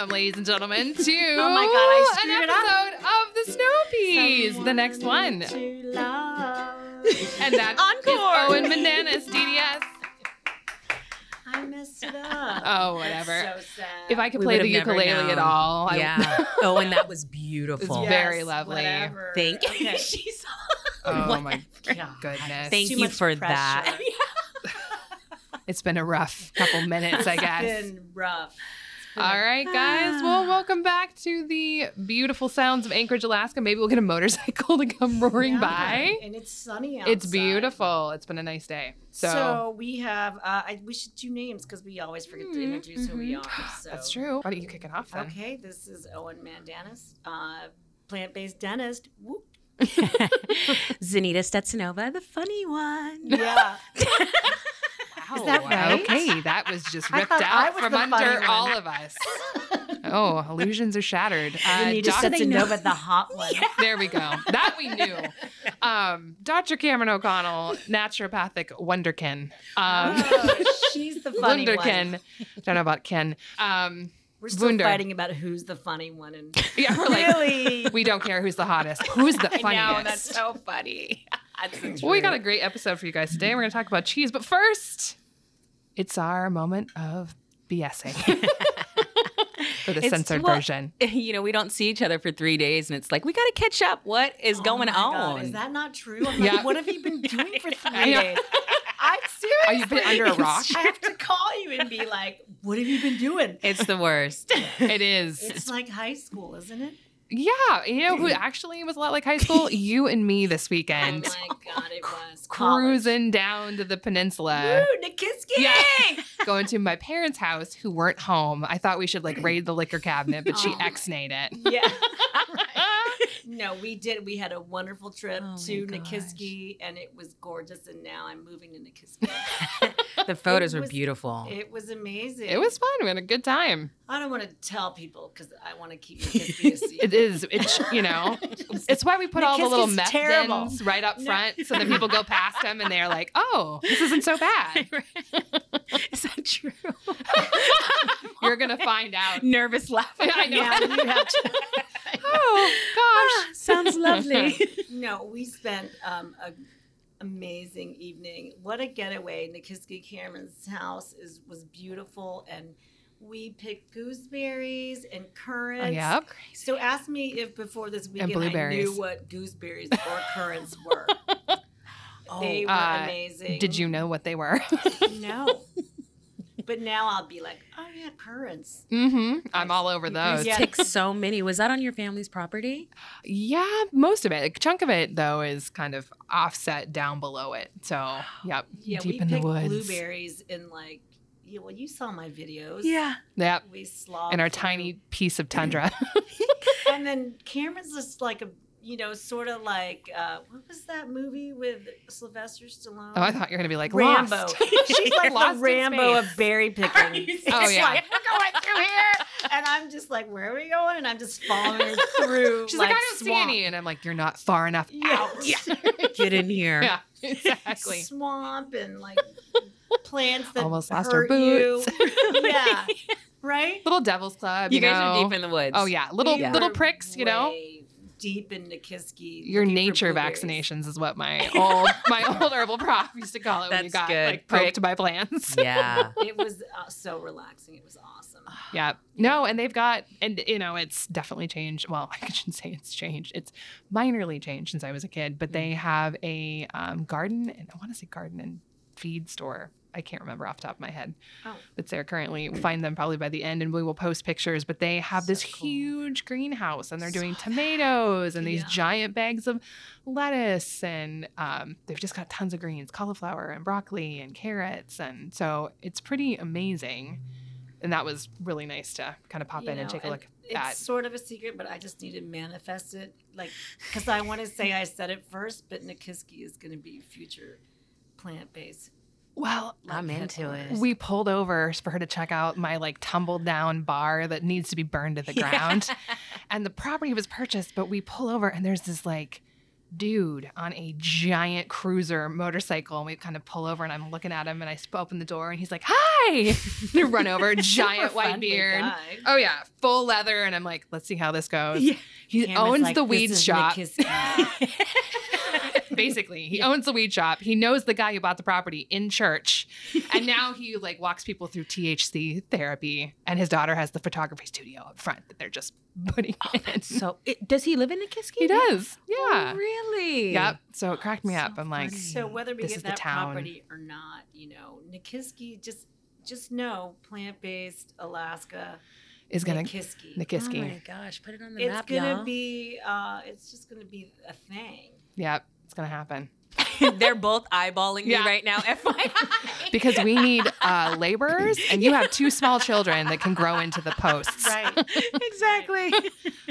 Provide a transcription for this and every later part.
Welcome, ladies and gentlemen, to Oh my God, I screwed an it up. episode of the Snow Peas, the next one. And that is Encore. Owen Mandanis, DDS. I messed it up. Oh, whatever. So sad. If I could We play the would've never ukulele at all, I- Yeah. oh, and that was It's beautiful. very lovely. Whatever. Thank you. Okay. She's oh my God. goodness. Thank Too you much for pressure. that. It's been a rough couple minutes, I guess. It's been rough. It's been All a- right, guys. Well, welcome back to the beautiful sounds of Anchorage, Alaska. Maybe we'll get a motorcycle to come roaring Yeah, by. and it's sunny outside. It's beautiful. It's been a nice day. So, So, we have. Uh, I, we should do names because we always forget to Mhm, introduce who we mhm. are. So. that's true. Why don't you kick it off then? Okay, this is Owen Mandanis, uh, plant-based dentist. Whoop. Zanita Stetsonova, the funny one. Yeah. Is that right? Okay, that was just ripped out from under all of us. Oh, illusions are shattered. Uh, Anita Doc- said they to know. know, but the hot one. there we go. That we knew. Um, Dr. Cameron O'Connell, naturopathic wonderkin. Um, Oh, she's the funny wunderkin. one. Don't know about Ken. Um, We're still Wunder. fighting about who's the funny one. And yeah, we're like, really, we don't care who's the hottest. Who's the I funniest? know that's so funny. That's Well, we got a great episode for you guys today. We're going to talk about cheese, but first, it's our moment of BSing for the It's- censored well, version. you know, we don't see each other for three days, and it's like, we got to catch up. What is Oh going my God, on? Is that not true? I'm Yeah. like, what have you been doing for three days? I'm serious. Are you been under a rock? I have to call you and be like, what have you been doing? it's the worst. It is. It's like high school, isn't it? Yeah, you know who actually was a lot like high school? you and me this Oh weekend. my god, it was Cruising down to the peninsula, Woo, Nikiski! Yeah. going to my parents' house who weren't home. I thought we should like raid the liquor cabinet, but she Oh. ex-nayed it. Yeah. No, we did. We had a wonderful trip Oh to gosh. Nikiski, and it was gorgeous. And now I'm moving to Nikiski. the photos It were beautiful. it was amazing. It was fun. We had a good time. I don't want to tell people because I want to keep Nikiski a secret. It is. It's you know. It's why we put all the little Nikiski's meth terrible. right up No. front, so that people go past them and they're like, "Oh, this isn't so bad." is that true? You're gonna find out. Nervous laughing. I know. Yeah, you have to. Oh gosh. Sounds lovely. No, we spent um, a amazing evening. What a getaway! Nikiski Cameron's house is was beautiful, and we picked gooseberries and currants. Oh, Yep. So ask me if before this weekend I knew what gooseberries or currants were. they were Uh, amazing. Did you know what they were? No. But now I'll be like, oh yeah, currants. mm-hmm. I'm all over those. Yeah. Took so many. Was that on your family's property? Yeah, most of it. A chunk of it though is kind of offset down below it. So, yep, Yeah, deep we in the picked woods. blueberries in like, yeah, well, you saw my videos. Yeah. Yep, We slogged in our through. tiny piece of tundra. And then Cameron's just like a, you know, sort of like, uh, what was that movie with Sylvester Stallone? oh, I thought you were gonna be like Rambo. Lost. She's like Lost the Rambo of berry picking. Oh, yeah. like, we're going through here. And I'm just like, where are we going? And I'm just following her through. She's like, like, I don't see any, and I'm like, you're not far enough Yeah. out. Get in here. yeah, exactly. Swamp and like plants that Almost lost our hurt you. boots. yeah. Right? Little Devil's Club. You, You, guys know? are deep in the woods. Oh yeah, little We little pricks. You know, Deep in Nikiski. your nature vaccinations is what my old my old herbal prof used to call it when you got good. like poked Prick. by plants. Yeah. It was uh, so relaxing. It was awesome. Yeah. No, and they've got, and you know, it's definitely changed. Well, I shouldn't say it's changed. It's minorly changed since I was a kid, but they have a um, garden, and I want to say garden and feed store. I can't remember off the top of my head. Oh. That's there currently. Find them probably by the end, and we will post pictures. But they have this cool. huge greenhouse, and they're doing Saw that. tomatoes and these Yeah. giant bags of lettuce, and um, they've just got tons of greens, cauliflower and broccoli and carrots, and so it's pretty amazing. and that was really nice to kind of pop You in and take a look It's at. sort of a secret, but I just need to manifest it, like, because I want to say I said it first, but Nikiski is going to be future plant based. Well, I'm into it. we pulled over for her to check out my like tumbled down bar that needs to be burned to the ground. and the property was purchased, but we pull over and there's this like dude on a giant cruiser motorcycle and we kind of pull over and I'm looking at him and I open the door and he's like, "Hi!" they run over, giant white beard. Oh yeah, full leather and I'm like, "Let's see how this goes." Yeah. He Cameron's owns like, the weed shop. Basically, he owns the weed shop. He knows the guy who bought the property in church, and now he like walks people through THC therapy. And his daughter has the photography studio up front that they're just putting in. so it, does he live in Nikiski? He does, yeah. Oh, really? Yep. So it cracked me So up. I'm like, funny. So whether we This get is the that town. property or not, you know, Nikiski just just know plant based Alaska is gonna Nikiski. Nikiski. Oh my gosh, put it on the it's map, It's gonna y'all. be uh it's just gonna be a thing. yep, it's gonna happen They're both eyeballing Yeah. me right now. FYI. because we need uh, laborers, and you have two small children that can grow into the posts. Right. exactly.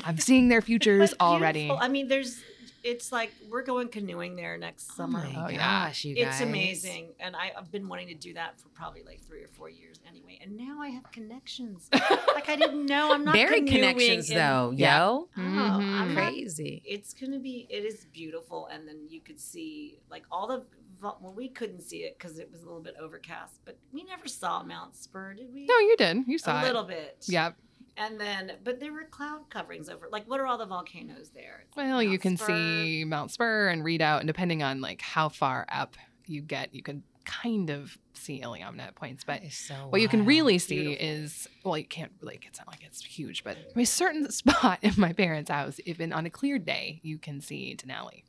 I'm seeing their futures already. I mean, there's it's like we're going canoeing there next Oh summer. my Oh, yeah. gosh, you guys. It's amazing, and I, I've been wanting to do that for probably like three or four years anyway. And now I have connections. like I didn't know. I'm not Very canoeing connections in- though, Yeah. yo. Oh, Mhm. I'm not Crazy. it's gonna be it is beautiful and then you could see like all the well we couldn't see it because it was a little bit overcast but we never saw mount spur did we no, you did. You saw a it. little bit Yep. And then but there were cloud coverings over like what are all the volcanoes there It's like Well, you can Spur. see Mount Spur and Redoubt, and depending on like how far up you get, you can kind of see Iliamna at points. But so what you can really see Beautiful. is well, you can't like it's not like it's huge, but a certain spot in my parents' house, even on a clear day, you can see Denali.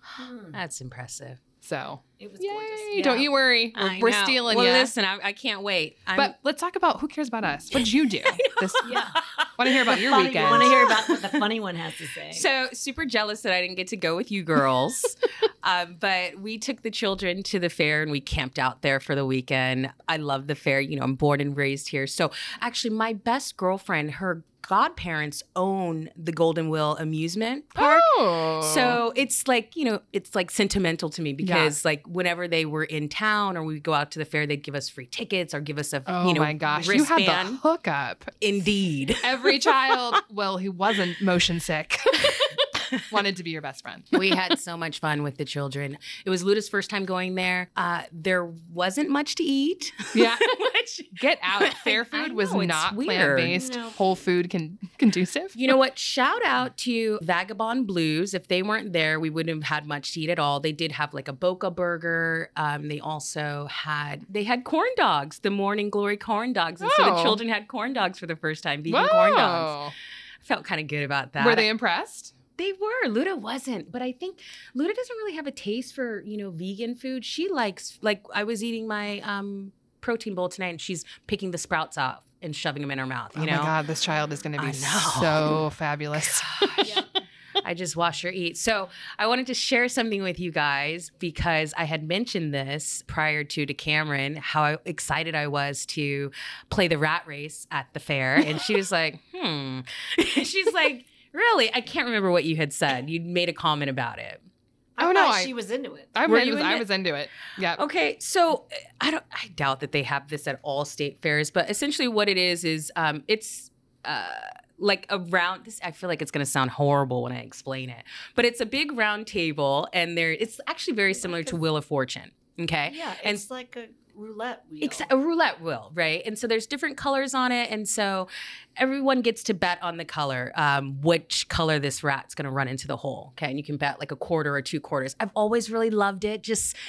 Hmm, That's impressive. So it was yay! gorgeous Don't you worry, we're, we're stealing well, you. listen, I, I can't wait. I'm, But let's talk about who cares about us. What did you do? This yeah want to hear about your funny, weekend? want to hear about what the funny one has to say So super jealous that I didn't get to go with you girls. um, but we took the children to the fair and we camped out there for the weekend. I love the fair. You know, I'm born and raised here. So actually, my best girlfriend, her godparents own the Golden Wheel amusement park. Oh. So it's like, you know, it's like sentimental to me because like whenever they were in town or we go out to the fair, they'd give us free tickets or give us a, Oh you know, my gosh, you had the wristband. hookup. Indeed. Every child, well, who wasn't motion sick, wanted to be your best friend. we had so much fun with the children. It was Luda's first time going there. Uh, there wasn't much to eat. Yeah. Get out. Fair food was know, it's not plant based, No. whole food con- conducive. you know what? Shout out to Vagabond Blues. If they weren't there, we wouldn't have had much to eat at all. They did have like a Boca burger. Um, they also had they had corn dogs, the Morning Glory corn dogs, and so the Oh. children had corn dogs for the first time, vegan corn dogs. I felt kind of good about that. Were they impressed? They were. Luda wasn't, but I think Luda doesn't really have a taste for you know vegan food. She likes like I was eating my um, protein bowl tonight, and she's picking the sprouts off and shoving them in her mouth. You oh know, my God, this child is going to be so fabulous. I just watch her eat. So I wanted to share something with you guys because I had mentioned this prior to to Cameron how excited I was to play the rat race at the fair, and she was like, "Hmm." She's like, "Really? I can't remember what you had said. You made a comment about it." I Oh, no, thought I- she was into it I Were was, you I into- was into it. Yeah. Okay, so I don't. I doubt that they have this at all state fairs, but essentially, what it is is um, it's uh, like a round. This I feel like it's going to sound horrible when I explain it, but it's a big round table, and there it's actually very similar to Wheel of Fortune. Okay, yeah And- it's like a roulette wheel Exa- a roulette wheel, right? And so there's different colors on it, and so everyone gets to bet on the color, um, which color this rat's going to run into the hole. Okay, and you can bet like a quarter or two quarters. I've always really loved it, just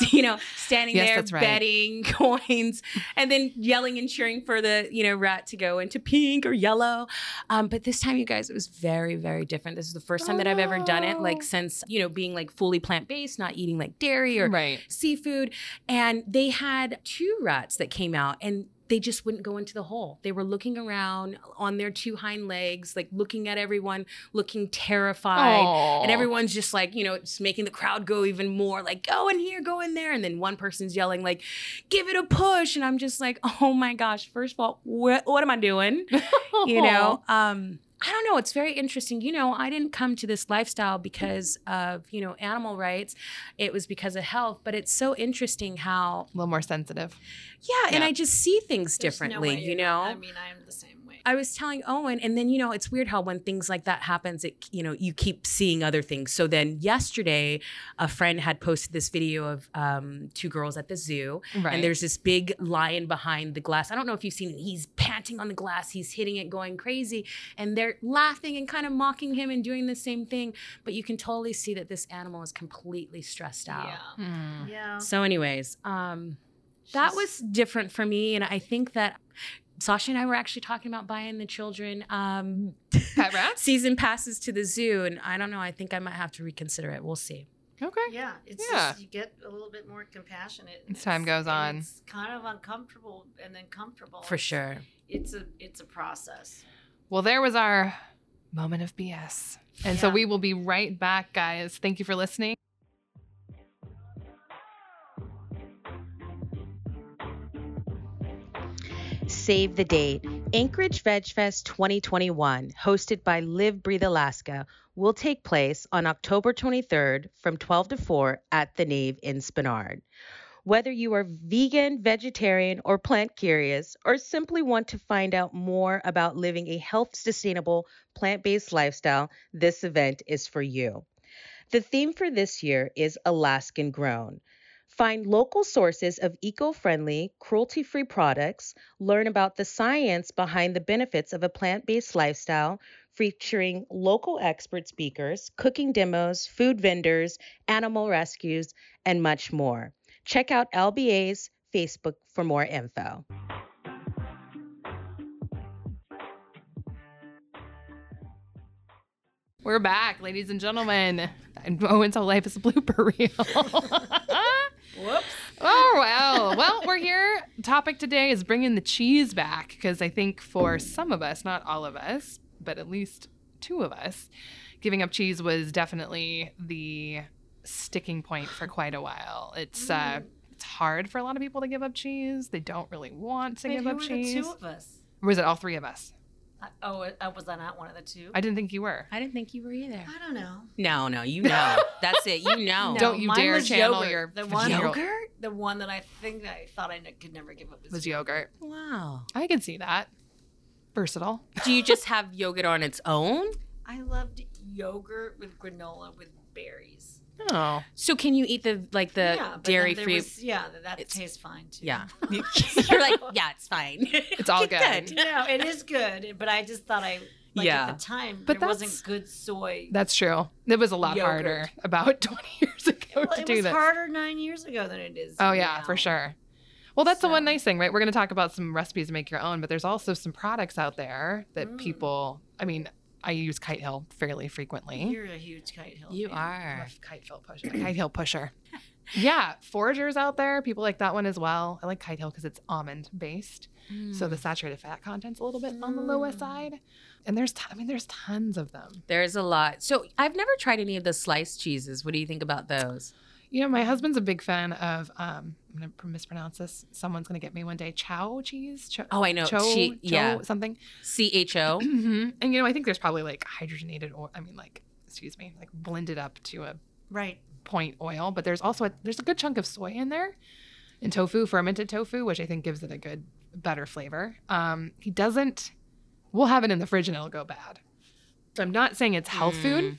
you know, standing Yes, there right. betting coins, and then yelling and cheering for the you know rat to go into pink or yellow. Um, but this time, you guys, it was very very different. This is the first time Oh, that I've ever done it, like since you know being like fully plant based, not eating like dairy or Right. seafood and they had two rats that came out and they just wouldn't go into the hole. They were looking around on their two hind legs, like looking at everyone, looking terrified. Aw. And everyone's just like, you know, it's making the crowd go even more, like, go in here, go in there. And then one person's yelling, like, give it a push. And I'm just like, oh my gosh, first of all, what, what am I doing? you know um i don't know it's very interesting you know i didn't come to this lifestyle because of you know animal rights it was because of health but it's so interesting how a little more sensitive. yeah, and i just see things There's differently way you know I mean, I'm the same way. I was telling Owen, and then you know it's weird how when things like that happens, it you know you keep seeing other things. So then yesterday, a friend had posted this video of um, two girls at the zoo, Right. and there's this big lion behind the glass. I don't know if you've seen it. He's panting on the glass, he's hitting it, going crazy, and they're laughing and kind of mocking him and doing the same thing. But you can totally see that this animal is completely stressed out. Yeah. Hmm. Yeah. So, anyways, um, that was different for me, and I think that Sasha and I were actually talking about buying the children um, Pet rats? season passes to the zoo, and I don't know. I think I might have to reconsider it. We'll see. Okay. Yeah, it's Yeah. just you get a little bit more compassionate As time goes on. It's kind of uncomfortable and then comfortable For sure. It's a it's a process. Well, there was our moment of BS. And so we will be right back, guys. Thank you for listening. Save the date. Anchorage Veg Fest 2021, hosted by Live Breathe Alaska, will take place on October 23rd from 12 to 4 at the Nave in Spenard. Whether you are vegan, vegetarian, or plant curious, or simply want to find out more about living a health sustainable plant based lifestyle, this event is for you. The theme for this year is Alaskan grown. Find local sources of eco friendly, cruelty free products, learn about the science behind the benefits of a plant based lifestyle, featuring local expert speakers, cooking demos, food vendors, animal rescues, and much more. Check out LBA's Facebook for more info. We're back, ladies and gentlemen. And Owen's whole life is a blooper reel. Oh well, well we're here. Topic today is bringing the cheese back because I think for some of us, not all of us, but at least two of us, giving up cheese was definitely the sticking point for quite a while. It's uh, it's hard for a lot of people to give up cheese. They don't really want to Wait, give up cheese. two of us? Or was it all three of us? I, oh, I, was I not one of the two? I didn't think you were. I didn't think you were either. I don't know. No, no, you know. That's it. You know. No. Don't you dare was channel yogurt. your the one yogurt. yogurt. The one that I think I thought I could never give up was, Was yogurt. Wow. I can see that. Versatile. Do you just have yogurt on its own? I loved yogurt with granola with berries. Oh. So can you eat the like the yeah, dairy free? was- yeah, that, that It's- tastes fine too. Yeah. You're like, yeah, it's fine. It's all good. no, it is good, but I just thought I like Yeah. at the time But there that's- wasn't good soy. That's true. It was a lot Yogurt. harder about 20 years ago well, to it do was this. harder nine years ago than it is. Oh yeah, now. for sure. Well, that's the one nice thing, right? We're going to talk about some recipes to make your own, but there's also some products out there that Mm. people. I mean, I use Kite Hill fairly frequently. You're a huge kite hill. You fan. I'm are. a Kite Hill pusher. Kite Hill pusher. Yeah, foragers out there, people like that one as well. I like Kite Hill because it's almond based, so the saturated fat content's a little bit on the lower Mm. side. And there's, t- I mean, there's tons of them. There's a lot. So I've never tried any of the sliced cheeses. What do you think about those? You know, my husband's a big fan of. Um, I'm gonna mispronounce this. Someone's gonna get me one day. Chao cheese. Chow, Oh, I know. Cho, Che- Cho yeah. something. C H O. hmm And you know, I think there's probably like hydrogenated oil. I mean, like, excuse me, like blended up to a Right. point oil. But there's also a, there's a good chunk of soy in there, and tofu, fermented tofu, which I think gives it a good, better flavor. Um, he doesn't. We'll have it in the fridge and it'll go bad. So I'm not saying it's health food,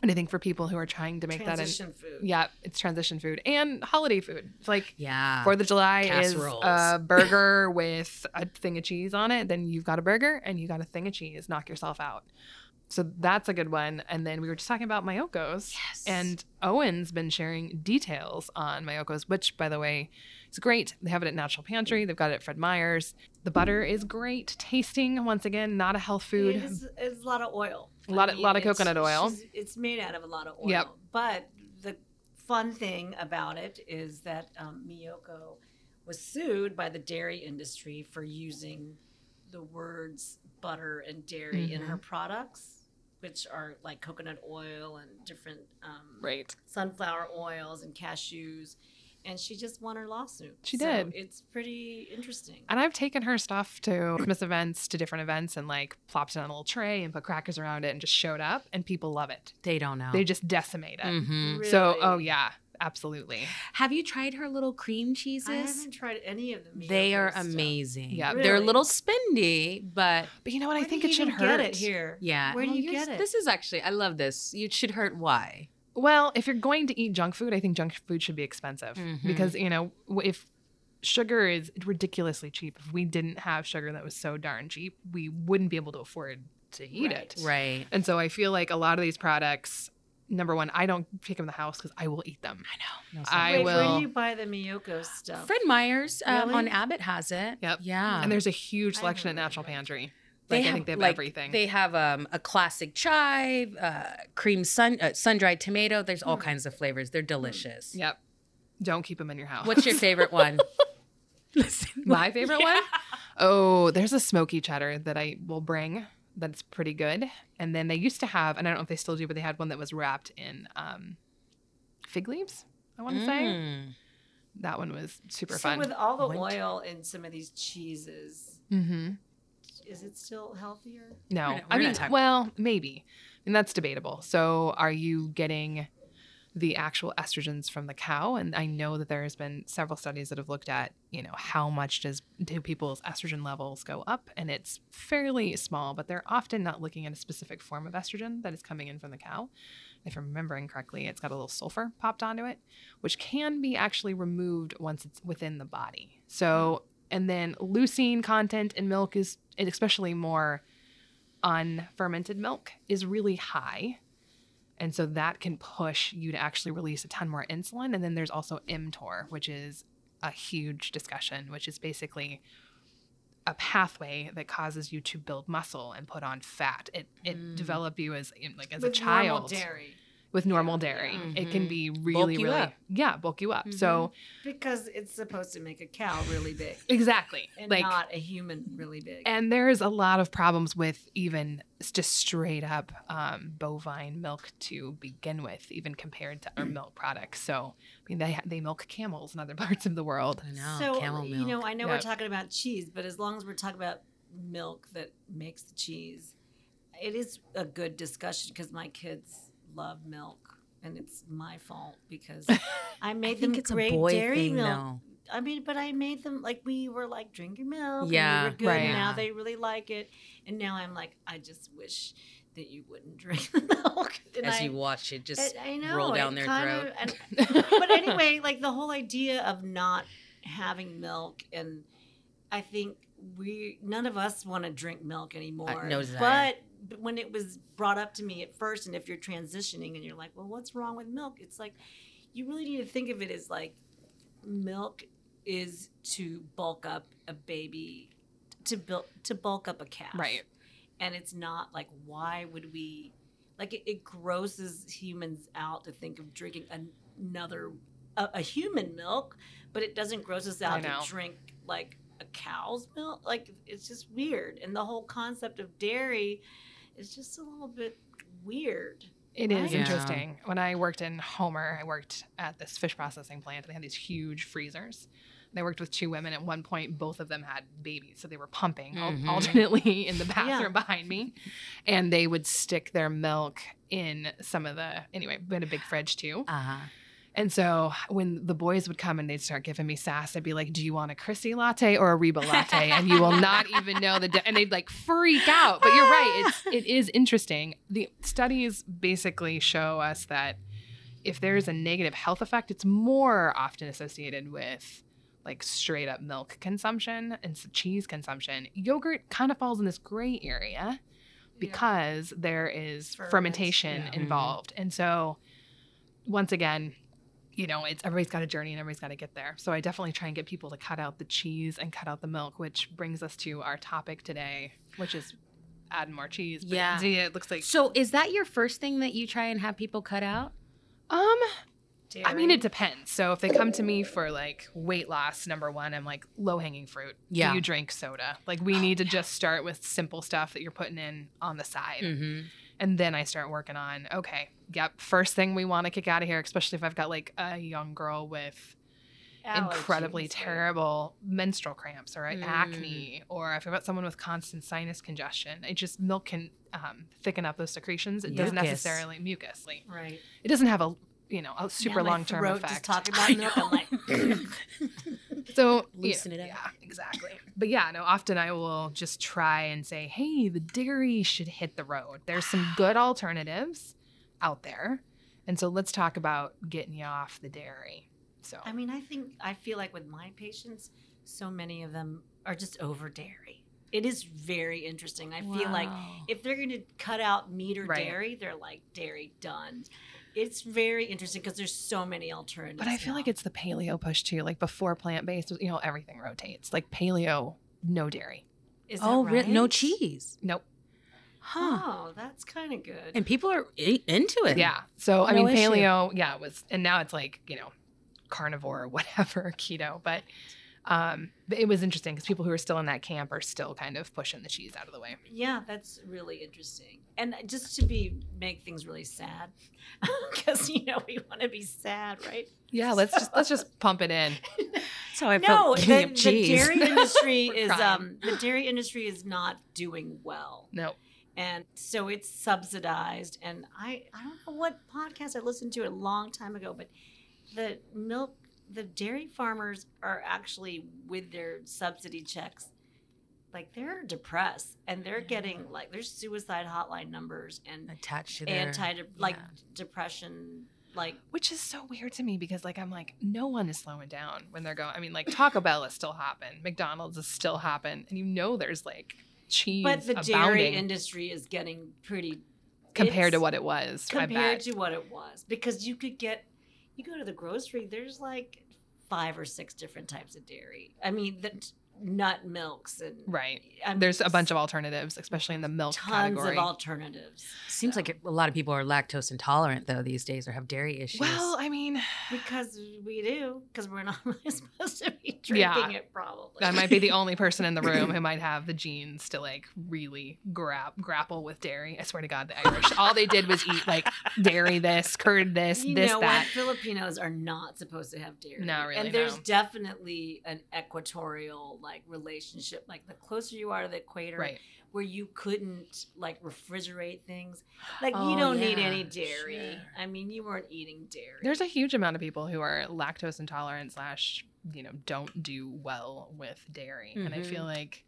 but I think for people who are trying to make that Transition food. yeah, it's transition food and holiday food. It's like Yeah. Fourth of July Casseroles. is a burger with a thing of cheese on it. Then you've got a burger and you got a thing of cheese. Knock yourself out. So that's a good one. And then we were just talking about Miyoko's. Yes. And Owen's been sharing details on Miyoko's, which, by the way, is great. They have it at Natural Pantry. They've got it at Fred Meyer's. The butter is great tasting. Once again, not a health food. It's, it's a lot of oil. A lot of- lot of coconut oil. It's made out of a lot of oil. Yep. But the fun thing about it is that um, Miyoko was sued by the dairy industry for using the words butter and dairy in her Mm-hmm. products, which are like coconut oil and different um, Right. sunflower oils and cashews. And she just won her lawsuit. She So did. It's pretty interesting. And I've taken her stuff to Christmas events, to different events, and like plopped it on a little tray and put crackers around it and just showed up, and people love it. They don't know. They just decimate it. Mhm. So, oh yeah, absolutely. Have you tried her little cream cheeses? I haven't tried any of them. They are amazing. Yeah. They're a little spendy, but But you know what? I think do it you should even hurt. Get it here. yeah. Where do Oh, you yours- get it? This is actually, I love this. You should hurt why? Well, if you're going to eat junk food, I think junk food should be expensive Mhm. because you know if sugar is ridiculously cheap, if we didn't have sugar that was so darn cheap, we wouldn't be able to afford to eat Right. it. Right. And so I feel like a lot of these products, number one, I don't take them in the house because I will eat them. I know. No, I Wait, where will- do you buy the Miyoko stuff? Fred Meyers um, Really? on Abbott has it. Yep. Yeah. And there's a huge selection at Natural read that. Pantry. Like I think they have like, everything. They have um, a classic chive, uh, cream sun, uh, sun dried tomato. There's all Hmm. kinds of flavors. They're delicious. yep. Don't keep them in your house. What's your favorite one? Listen, My favorite one? Oh, there's a smoky cheddar that I will bring that's pretty good. And then they used to have, and I don't know if they still do, but they had one that was wrapped in um, fig leaves, I want to say. Mm. That one was super so fun. with all the Went- oil in some of these cheeses, mm-hmm. is it still healthier? No, We're not- I we're mean, well, maybe. I mean, that's debatable. So, are you getting the actual estrogens from the cow? And I know that there has been several studies that have looked at, you know, how much does do people's estrogen levels go up, and it's fairly small. But they're often not looking at a specific form of estrogen that is coming in from the cow. If I'm remembering correctly, it's got a little sulfur popped onto it, which can be actually removed once it's within the body. So, and then leucine content in milk is especially more unfermented milk is really high. And so that can push you to actually release a ton more insulin. And then there's also mTOR, which is a huge discussion, which is basically a pathway that causes you to build muscle and put on fat. It it Mm. develop you as like as With a child dairy. With normal Yeah, dairy. yeah. It can Mhm. be really you really up. yeah, bulk you up. So Because it's supposed to make a cow really big exactly. and like not a human really big. And there's a lot of problems with even just straight up um, bovine milk to begin with, even compared to our milk products. So, I mean, they they milk camels in other parts of the world. I know. so camel milk. you know, I know we're talking about cheese, but as long as we're talking about milk that makes the cheese, it is a good discussion because my kids love milk, and it's my fault because I I made think them it's great a boy dairy thing, milk. though. I mean, but I made them like we were like drink your milk. Yeah, and we were good. right. Now Yeah. they really like it, and now I'm like, I just wish that you wouldn't drink the milk. And As I, you watch it just I, I know, roll down their throat. of- and- but anyway, like the whole idea of not having milk, and I think we none of us want to drink milk anymore. no desire. but but when it was brought up to me at first, and if you're transitioning and you're like, well, what's wrong with milk? It's like you really need to think of it as like milk is to bulk up a baby, to build to bulk up a calf, Right. and it's not like why would we like it, it grosses humans out to think of drinking an- another a, a human milk but it doesn't gross us out to drink like a cow's milk like it's just weird and the whole concept of dairy is just a little bit weird It is Yeah. interesting. When I worked in Homer, I worked at this fish processing plant, and they had these huge freezers. And I worked with two women. At one point, both of them had babies, so they were pumping al- Mhm. alternately in the bathroom behind me, and they would stick their milk in some of the. Anyway, we had a big fridge too, Uh-huh. And so when the boys would come and they'd start giving me sass, I'd be like, "Do you want a Chrissy latte or a Reba latte?" And you will not even know the. Di-. And they'd like freak out. But you're right; it's it is interesting. The studies basically show us that if there's a negative health effect, it's more often associated with like straight up milk consumption and cheese consumption. Yogurt kind of falls in this gray area because there is Ferment, fermentation yeah. involved. And so once again, you know, it's everybody's got a journey and everybody's got to get there. So I definitely try and get people to cut out the cheese and cut out the milk, which brings us to our topic today, which is add more cheese. But Yeah. it looks like So is that your first thing that you try and have people cut out? um I mean, it depends. So if they come to me for like weight loss, number one, I'm like low hanging fruit. Yeah. Do you drink soda? Like we need to just start with simple stuff that you're putting in on the side. hmm And then I start working on, okay, yep, first thing we want to kick out of here, especially if I've got like a young girl with incredibly Allergies, right? terrible menstrual cramps or Mm. acne, or if I've got someone with constant sinus congestion. It just milk can um, thicken up those secretions. It doesn't necessarily mucus. Like, Right. it doesn't have a you know a super Now long term effect. Just talking about milk, I'm like, So Loosen yeah, it up. Yeah, exactly. But yeah, no. Often I will just try and say, "Hey, the dairy should hit the road. There's some good alternatives out there, and so let's talk about getting you off the dairy." So I mean, I think I feel like with my patients, so many of them are just over dairy. It is very interesting. I feel like if they're going to cut out meat or Right. dairy, they're like dairy done. It's very interesting because there's so many alternatives. But I feel now. like it's the paleo push too. Like before plant based, you know, everything rotates. Like paleo, no dairy. Is that oh, re- no cheese. Nope. Huh. Oh, that's kind of good. And people are i- into it. Yeah. So I No mean, issue. paleo, yeah, it was, and now it's like you know, carnivore or whatever, keto. But um, but it was interesting because people who are still in that camp are still kind of pushing the cheese out of the way. yeah, that's really interesting. And just to be make things really sad, because you know we want to be sad, right? Yeah. Let's just let's just pump it in. So I no, felt the, the dairy industry is crying. um the dairy industry is not doing well. No. and so it's subsidized and i i don't know what podcast i listened to a long time ago but the milk the dairy farmers are actually with their subsidy checks like they're depressed and they're getting like there's suicide hotline numbers and attached to their anti like yeah. depression like Which is so weird to me because like I'm like no one is slowing down when they're going. I mean like Taco Bell is still hopping, McDonald's is still hopping, and you know there's like cheese but the dairy industry is getting pretty compared to what it was. Compared to what it was because you could get you go to the grocery there's like five or six different types of dairy i mean the t- nut milks and right. I mean, There's a bunch of alternatives, especially in the milk tons category. of alternatives Seems So- like a lot of people are lactose intolerant though these days or have dairy issues. well, I mean, because we do because we're not really supposed to be Yeah. drinking it probably I might be the only person in the room who might have the genes to like really grab grapple with dairy. I swear to God, the Irish, all they did was eat like dairy, this, curd, this, you this, know that. what filipinos are not supposed to have dairy No, really, and there's no. definitely an equatorial like relationship like the closer you are to the equator Right. where you couldn't like refrigerate things. Like Oh, you don't need any dairy. sure. I mean, you weren't eating dairy. There's a huge amount of people who are lactose intolerant slash, you know, don't do well with dairy. And I feel mm-hmm. like,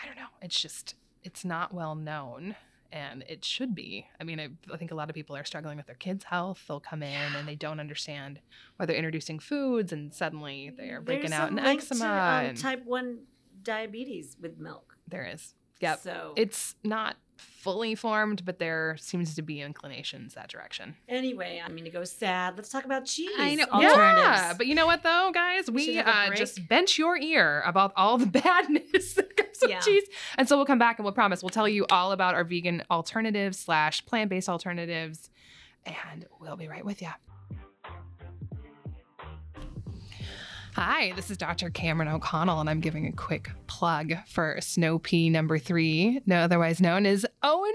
I don't know, it's just, it's not well known and it should be. I mean, I, I think a lot of people are struggling with their kids' health. They'll come in and they don't understand why they're introducing foods and suddenly they're breaking There's out in link to, eczema. um, and type one diabetes with milk. there is. Yep. So It's not fully formed, but there seems to be inclinations that direction. anyway, I mean to go sad. Let's talk about cheese. I know. Alternatives. Yeah, but you know what though, guys? We We, should have a uh, just bench your ear about all the badness that with Yeah. cheese, and so we'll come back and we'll promise we'll tell you all about our vegan alternatives slash plant based alternatives, and we'll be right with you. Hi, this is Dr. Cameron O'Connell, and I'm giving a quick plug for Snow Pea number three, no otherwise known as Owen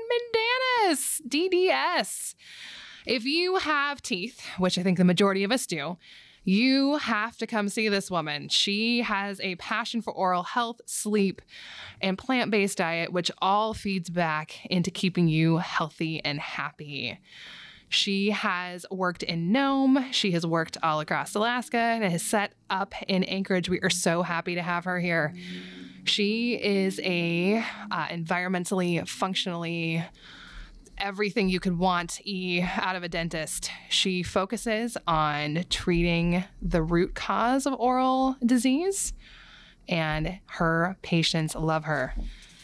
Mandanis, DDS. If you have teeth, which I think the majority of us do, you have to come see this woman. She has a passion for oral health, sleep, and plant based diet, which all feeds back into keeping you healthy and happy. She has worked in Nome. She has worked all across Alaska and has set up in Anchorage. We are so happy to have her here. She is a uh, environmentally, functionally, everything you could want e out of a dentist. She focuses on treating the root cause of oral disease, and her patients love her.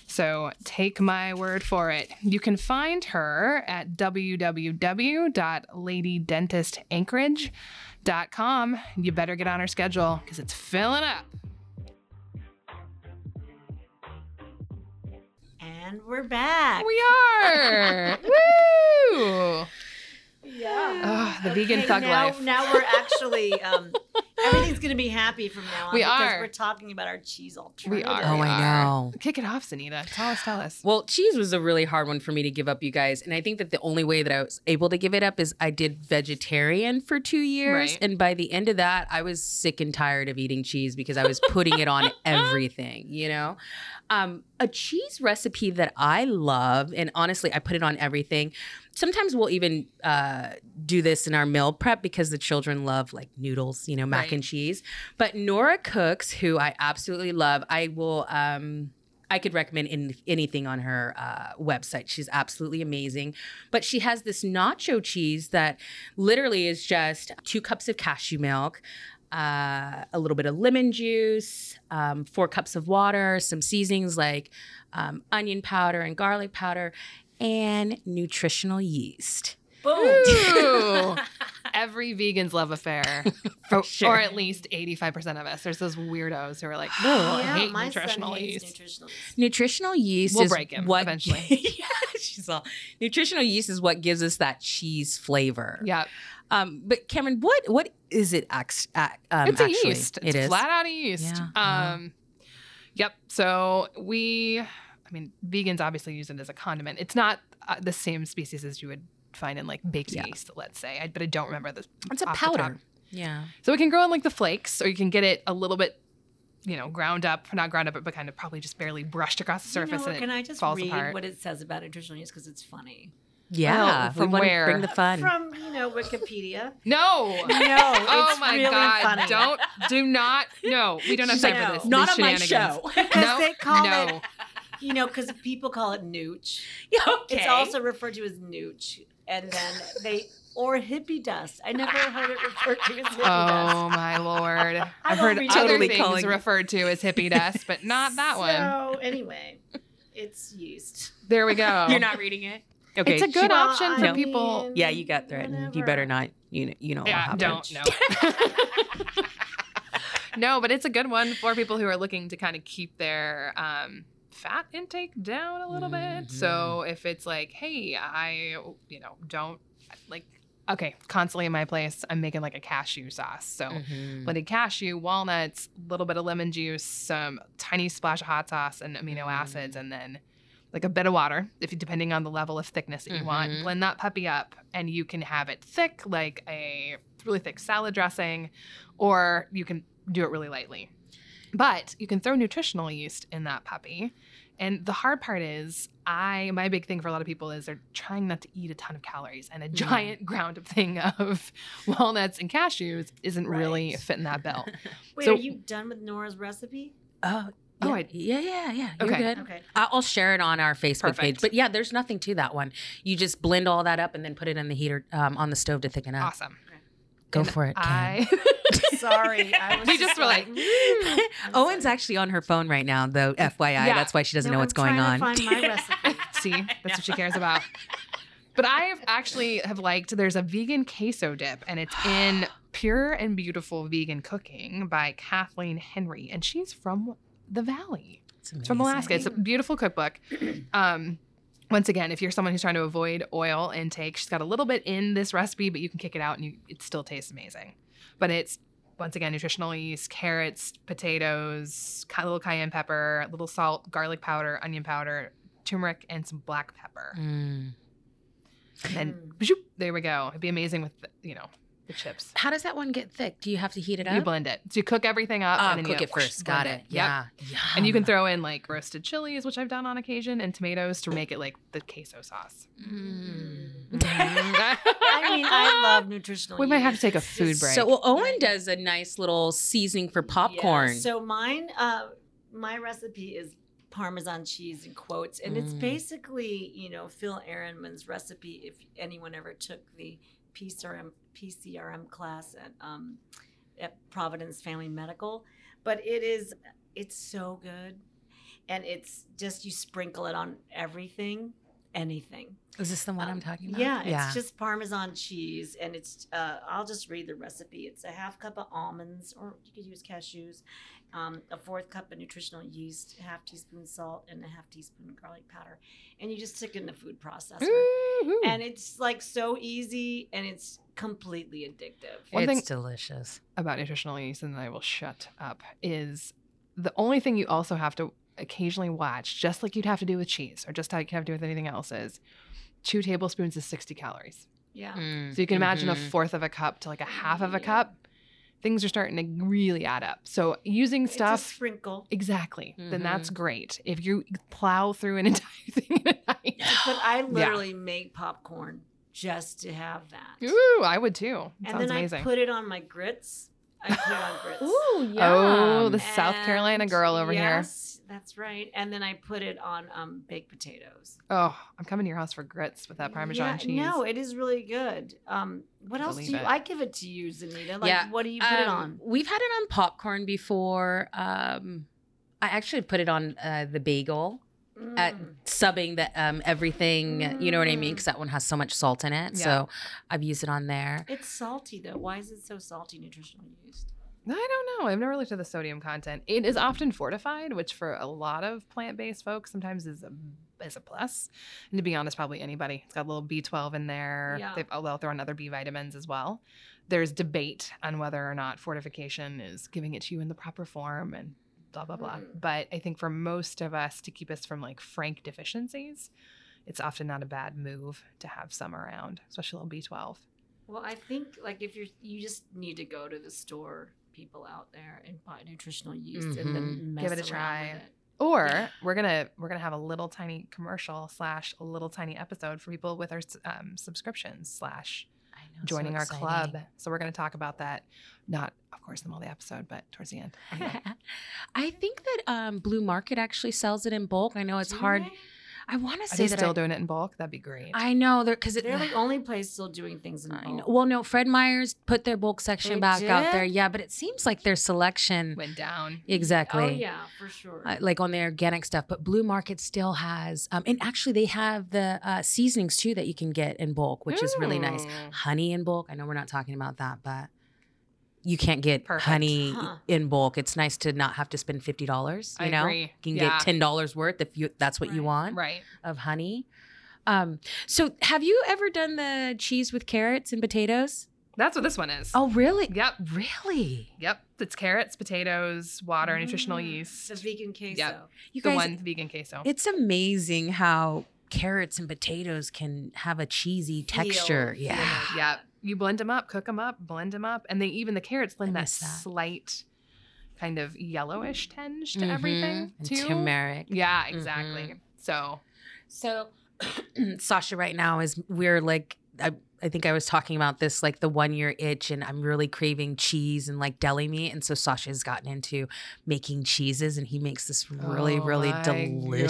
So take my word for it. You can find her at www.ladydentistanchorage.com. You better get on her schedule because it's filling up. And we're back. We are. Woo! yeah. Oh, the Vegan thug now, life. Now we're actually um, everything's gonna be happy from now on. We because are. We're talking about our cheese alternative. We are. Oh, We I know. Kick it off, Sanita. Tell us, tell us. Well, cheese was a really hard one for me to give up, you guys. And I think that the only way that I was able to give it up is I did vegetarian for two years. Right. And by the end of that, I was sick and tired of eating cheese because I was putting it on everything, you know? Um, a cheese recipe that I love, and honestly, I put it on everything. Sometimes we'll even uh, do this in our meal prep because the children love like noodles, you know, mac Right. and cheese. But Nora Cooks, who I absolutely love, I will. Um, I could recommend in, anything on her uh, website. She's absolutely amazing. But she has this nacho cheese that literally is just two cups of cashew milk, uh, a little bit of lemon juice, um, four cups of water, some seasonings like um, onion powder and garlic powder, and nutritional yeast. Boom. Every vegan's love affair. or, sure. or at least 85% of us. There's those weirdos who are like, no, I hate my nutritional son hates yeast. nutritional yeast. Nutritional yeast We'll is break him what eventually. yeah, she's all nutritional yeast is what gives us that cheese flavor. Yeah. Um, but Cameron, what what is it? Act, act, um, it's a actually? yeast. It's It is. flat out a yeast. Yeah, wow. Um, Yep. So we, I mean, vegans obviously use it as a condiment. It's not uh, the same species as you would find in like baked Yeah. yeast, let's say. I, but I don't remember the. It's a off the top. powder. Yeah. So it can grow in like the flakes, or you can get it a little bit, you know, ground up, not ground up, but kind of probably just barely brushed across the You know surface, and can it I just falls read apart. what it says about nutritional yeast because it's funny? Yeah. from we where? Bring the fun. From you know Wikipedia. no. No, Oh my really god! funny. Don't do not. No, we don't have She's time like, for this. Not these on my show. Because No, they call no. it, you know, because people call it nooch. okay. It's also referred to as nooch, and then they or hippie dust. I never heard it referred to as hippie oh dust. Oh my lord! I I've heard other Totally things calling- referred to as hippie dust, but not that one. So anyway, it's yeast. There we go. You're not reading it. Okay. It's a good Well, option I for people. mean, Yeah, you got threatened. You better not. You know. You know. Yeah, happened. don't no. no, but it's a good one for people who are looking to kind of keep their um, fat intake down a little bit. So if it's like, hey, I, you know, don't like, okay, constantly in my place, I'm making like a cashew sauce. So Mhm. blended cashew, walnuts, a little bit of lemon juice, some tiny splash of hot sauce and amino Mm. acids, and then like a bit of water, if you, depending on the level of thickness that you want. Mhm. Blend that puppy up, and you can have it thick, like a really thick salad dressing, or you can do it really lightly. But you can throw nutritional yeast in that puppy. And the hard part is, I my big thing for a lot of people is they're trying not to eat a ton of calories, and a giant ground up thing of walnuts and cashews isn't really fitting that bill. Wait, So- are you done with Nora's recipe? Oh. Oh, yeah, I- yeah, yeah, yeah. You're Okay. good. Okay. I- I'll share it on our Facebook page. Perfect. But yeah, there's nothing to that one. You just blend all that up and then put it in the heater um, on the stove to thicken up. Awesome. Go And for it. I Sorry, I was. We just were like, "Mm." Owen's actually on her phone right now, though. FYI, Yeah. that's why she doesn't No, know what's I'm going on. trying To find my recipe. See, that's what she cares about. But I actually have liked. There's a vegan queso dip, and it's in Pure and Beautiful Vegan Cooking by Kathleen Henry, and she's from the Valley. It's from Alaska. It's a beautiful cookbook. Um, once again, if you're someone who's trying to avoid oil intake, she's got a little bit in this recipe, but you can kick it out and you, it still tastes amazing. But it's once again nutritional yeast, carrots, potatoes, a little cayenne pepper, a little salt, garlic powder, onion powder, turmeric, and some black pepper. Mm. And then Mm. there we go. It'd be amazing with you know the chips. How does that one get thick? Do you have to heat it up? You blend it. So you cook everything up Ah, and then cook you it first. Got blend it. Yep. Yeah. And you can throw in like roasted chilies, which I've done on occasion, and tomatoes to make it like the queso sauce. Mm. I mean, I love nutritional. We might have to take a food break. So well, Owen does a nice little seasoning for popcorn. Yeah, so mine, uh, my recipe is Parmesan cheese in quotes, and it's Mm. basically you know Phil Ehrenman's recipe. If anyone ever took the PCRM PCRM class at um, at Providence Family Medical, but it is it's so good, and it's just you sprinkle it on everything. anything. Is this the one I'm Um, talking about? Yeah, it's just Parmesan cheese, and it's. Uh, I'll just read the recipe. It's a half cup of almonds, or you could use cashews, um, a fourth cup of nutritional yeast, a half teaspoon salt, and a half teaspoon garlic powder, and you just stick it in the food processor. Woo-hoo. And it's like so easy, and it's completely addictive. One it's thing- delicious. about nutritional yeast, and then I will shut up, is the only thing you also have to occasionally watch, just like you'd have to do with cheese or just like you have to do with anything else, is two tablespoons is 60 calories. Yeah. Mm, So you can imagine a mhm. fourth of a cup to like a half of a Yeah. cup. Things are starting to really add up. So using It's a stuff. sprinkle. Exactly. Then that's Mhm. great. If you plow through an entire thing in a night. But I literally make popcorn just to have that. Ooh, I would too. and then amazing. I put it on my grits. I put it on grits. Ooh, yeah. Oh, the South Carolina girl over here. Yes, That's right. And then I put it on um, baked potatoes. Oh, I'm coming to your house for grits with that Parmesan Yeah, cheese. No, it is really good. Um, what else do you? it. I give it to you, Zanita. Like, Yeah, what do you put it Um, on? We've had it on popcorn before. Um, I actually put it on uh, the bagel at Mm. subbing that um, everything. You know what I mean? Mm. Because that one has so much salt in it. Yeah. So I've used it on there. It's salty though. Why is it so salty? Nutritional yeast. I don't know. I've never looked at the sodium content. It is often fortified, which for a lot of plant-based folks sometimes is a is a plus. And to be honest, probably anybody. It's got a little B12 in there. Yeah. They've, oh, they'll throw in other B vitamins as well. There's debate on whether or not fortification is giving it to you in the proper form and blah blah blah. Mm. But I think for most of us to keep us from like frank deficiencies, it's often not a bad move to have some around, especially a little B12. Well, I think like if you're, you just need to go to the store, people out there, and buy nutritional yeast and then Mm-hmm. Give it a try. it. Or Yeah. we're gonna we're gonna have a little tiny commercial slash a little tiny episode for people with our um, subscriptions slash I know, so joining our club. So we're gonna talk about that, not of course in the middle of the episode, but towards the end. I think that um, Blue Market actually sells it in bulk. I know it's Do hard. they? I want to Are say they that still I, doing it in bulk? That'd be great. I know they're because it. They're the only place still doing things in I know. bulk. Well, no, Fred Meyer's put their bulk section They back out there. Yeah, but it seems like their selection Went down. exactly. Oh yeah, for sure. uh, like on the organic stuff, but Blue Market still has, um, and actually they have the uh, seasonings too that you can get in bulk, which is really nice. Honey in bulk. I know we're not talking about that, but you can't get Perfect. honey Huh. in bulk. It's nice to not have to spend fifty dollars. You I know, agree. you can Yeah. get ten dollars worth if you that's what you want Right. of honey. Um, so have you ever done the cheese with carrots and potatoes? That's what this one is. Oh, really? Yep. Really? Yep. It's carrots, potatoes, water, nutritional Mm, yeast. The vegan queso. Yep. You the guys, one vegan queso. it's amazing how carrots and potatoes can have a cheesy texture. feel Yeah. Yeah, you blend them up, cook them up, blend them up, and they even the carrots lend that, that. slight kind of yellowish tinge to Mhm. everything And too. turmeric. Yeah, exactly. Mm-hmm. So So, Sasha, right now is we're like, I, I think I was talking about this like the one year itch, and I'm really craving cheese and like deli meat. And so Sasha's gotten into making cheeses, and he makes this really, Oh really delicious.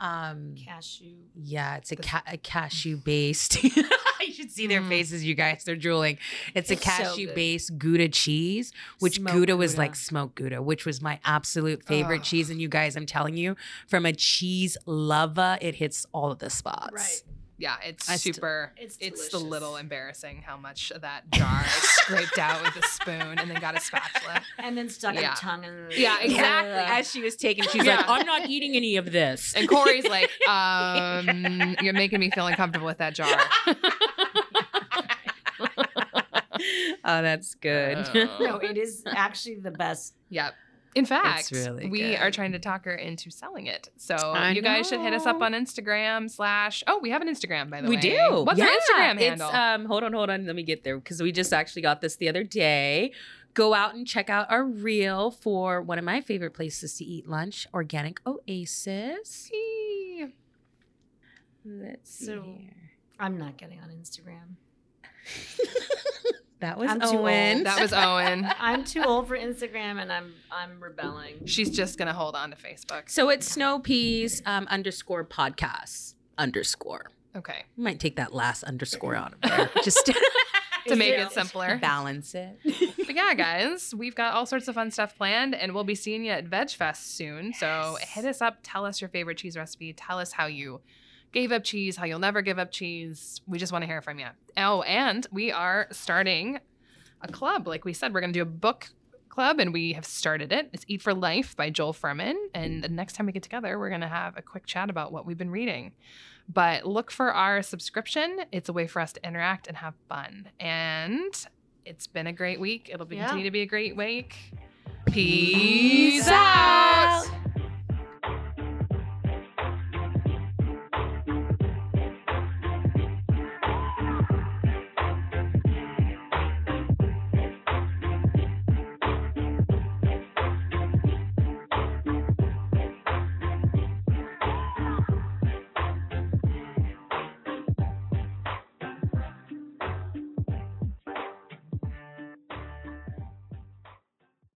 Um, Cashew. yeah, it's a, ca- a cashew based. you should see their Mm. faces, you guys. They're drooling. It's, It's a cashew good. based Gouda cheese, which Smoked Gouda was Gouda. like smoked Gouda, which was my absolute favorite Ugh. cheese. And you guys, I'm telling you, from a cheese lover, it hits all of the spots. Right. Yeah, it's I st- super. It's it's a little embarrassing how much of that jar I scraped out with a spoon and then got a spatula. And then stuck Yeah. your tongue in. Yeah, exactly. As she was taking, she's Yeah. like, I'm not eating any of this. And Corey's like, um, "You're making me feel uncomfortable with that jar." oh, that's good. Oh. No, it is actually the best. Yep. In fact, really we good. are trying to talk her into selling it. So I you guys should hit us up on Instagram slash. Oh, we have an Instagram by the we way. We do. What's yeah, our Instagram it's, handle? um, hold on, hold on. Let me get there because we just actually got this the other day. Go out and check out our reel for one of my favorite places to eat lunch, Organic Oasis. Eee. Let's see So- here. I'm not getting on Instagram. that was I'm too Owen. old. that was Owen. I'm too old for Instagram, and I'm I'm rebelling. She's just gonna hold on to Facebook. so it's Snow Peas um, underscore podcasts underscore. Okay. We might take that last underscore out of there. Just to make it simpler. Balance it. But yeah, guys, we've got all sorts of fun stuff planned, and we'll be seeing you at Veg Fest soon. So hit us up, tell us your favorite cheese recipe, tell us how you gave up cheese, how you'll never give up cheese. We just want to hear from you. Oh, and we are starting a club. Like we said, we're going to do a book club, and we have started it. It's Eat for Life by Joel Fuhrman. And the next time we get together, we're going to have a quick chat about what we've been reading. But look for our subscription. It's a way for us to interact and have fun. And it's been a great week. It'll be, Yeah. continue to be a great week. Peace out.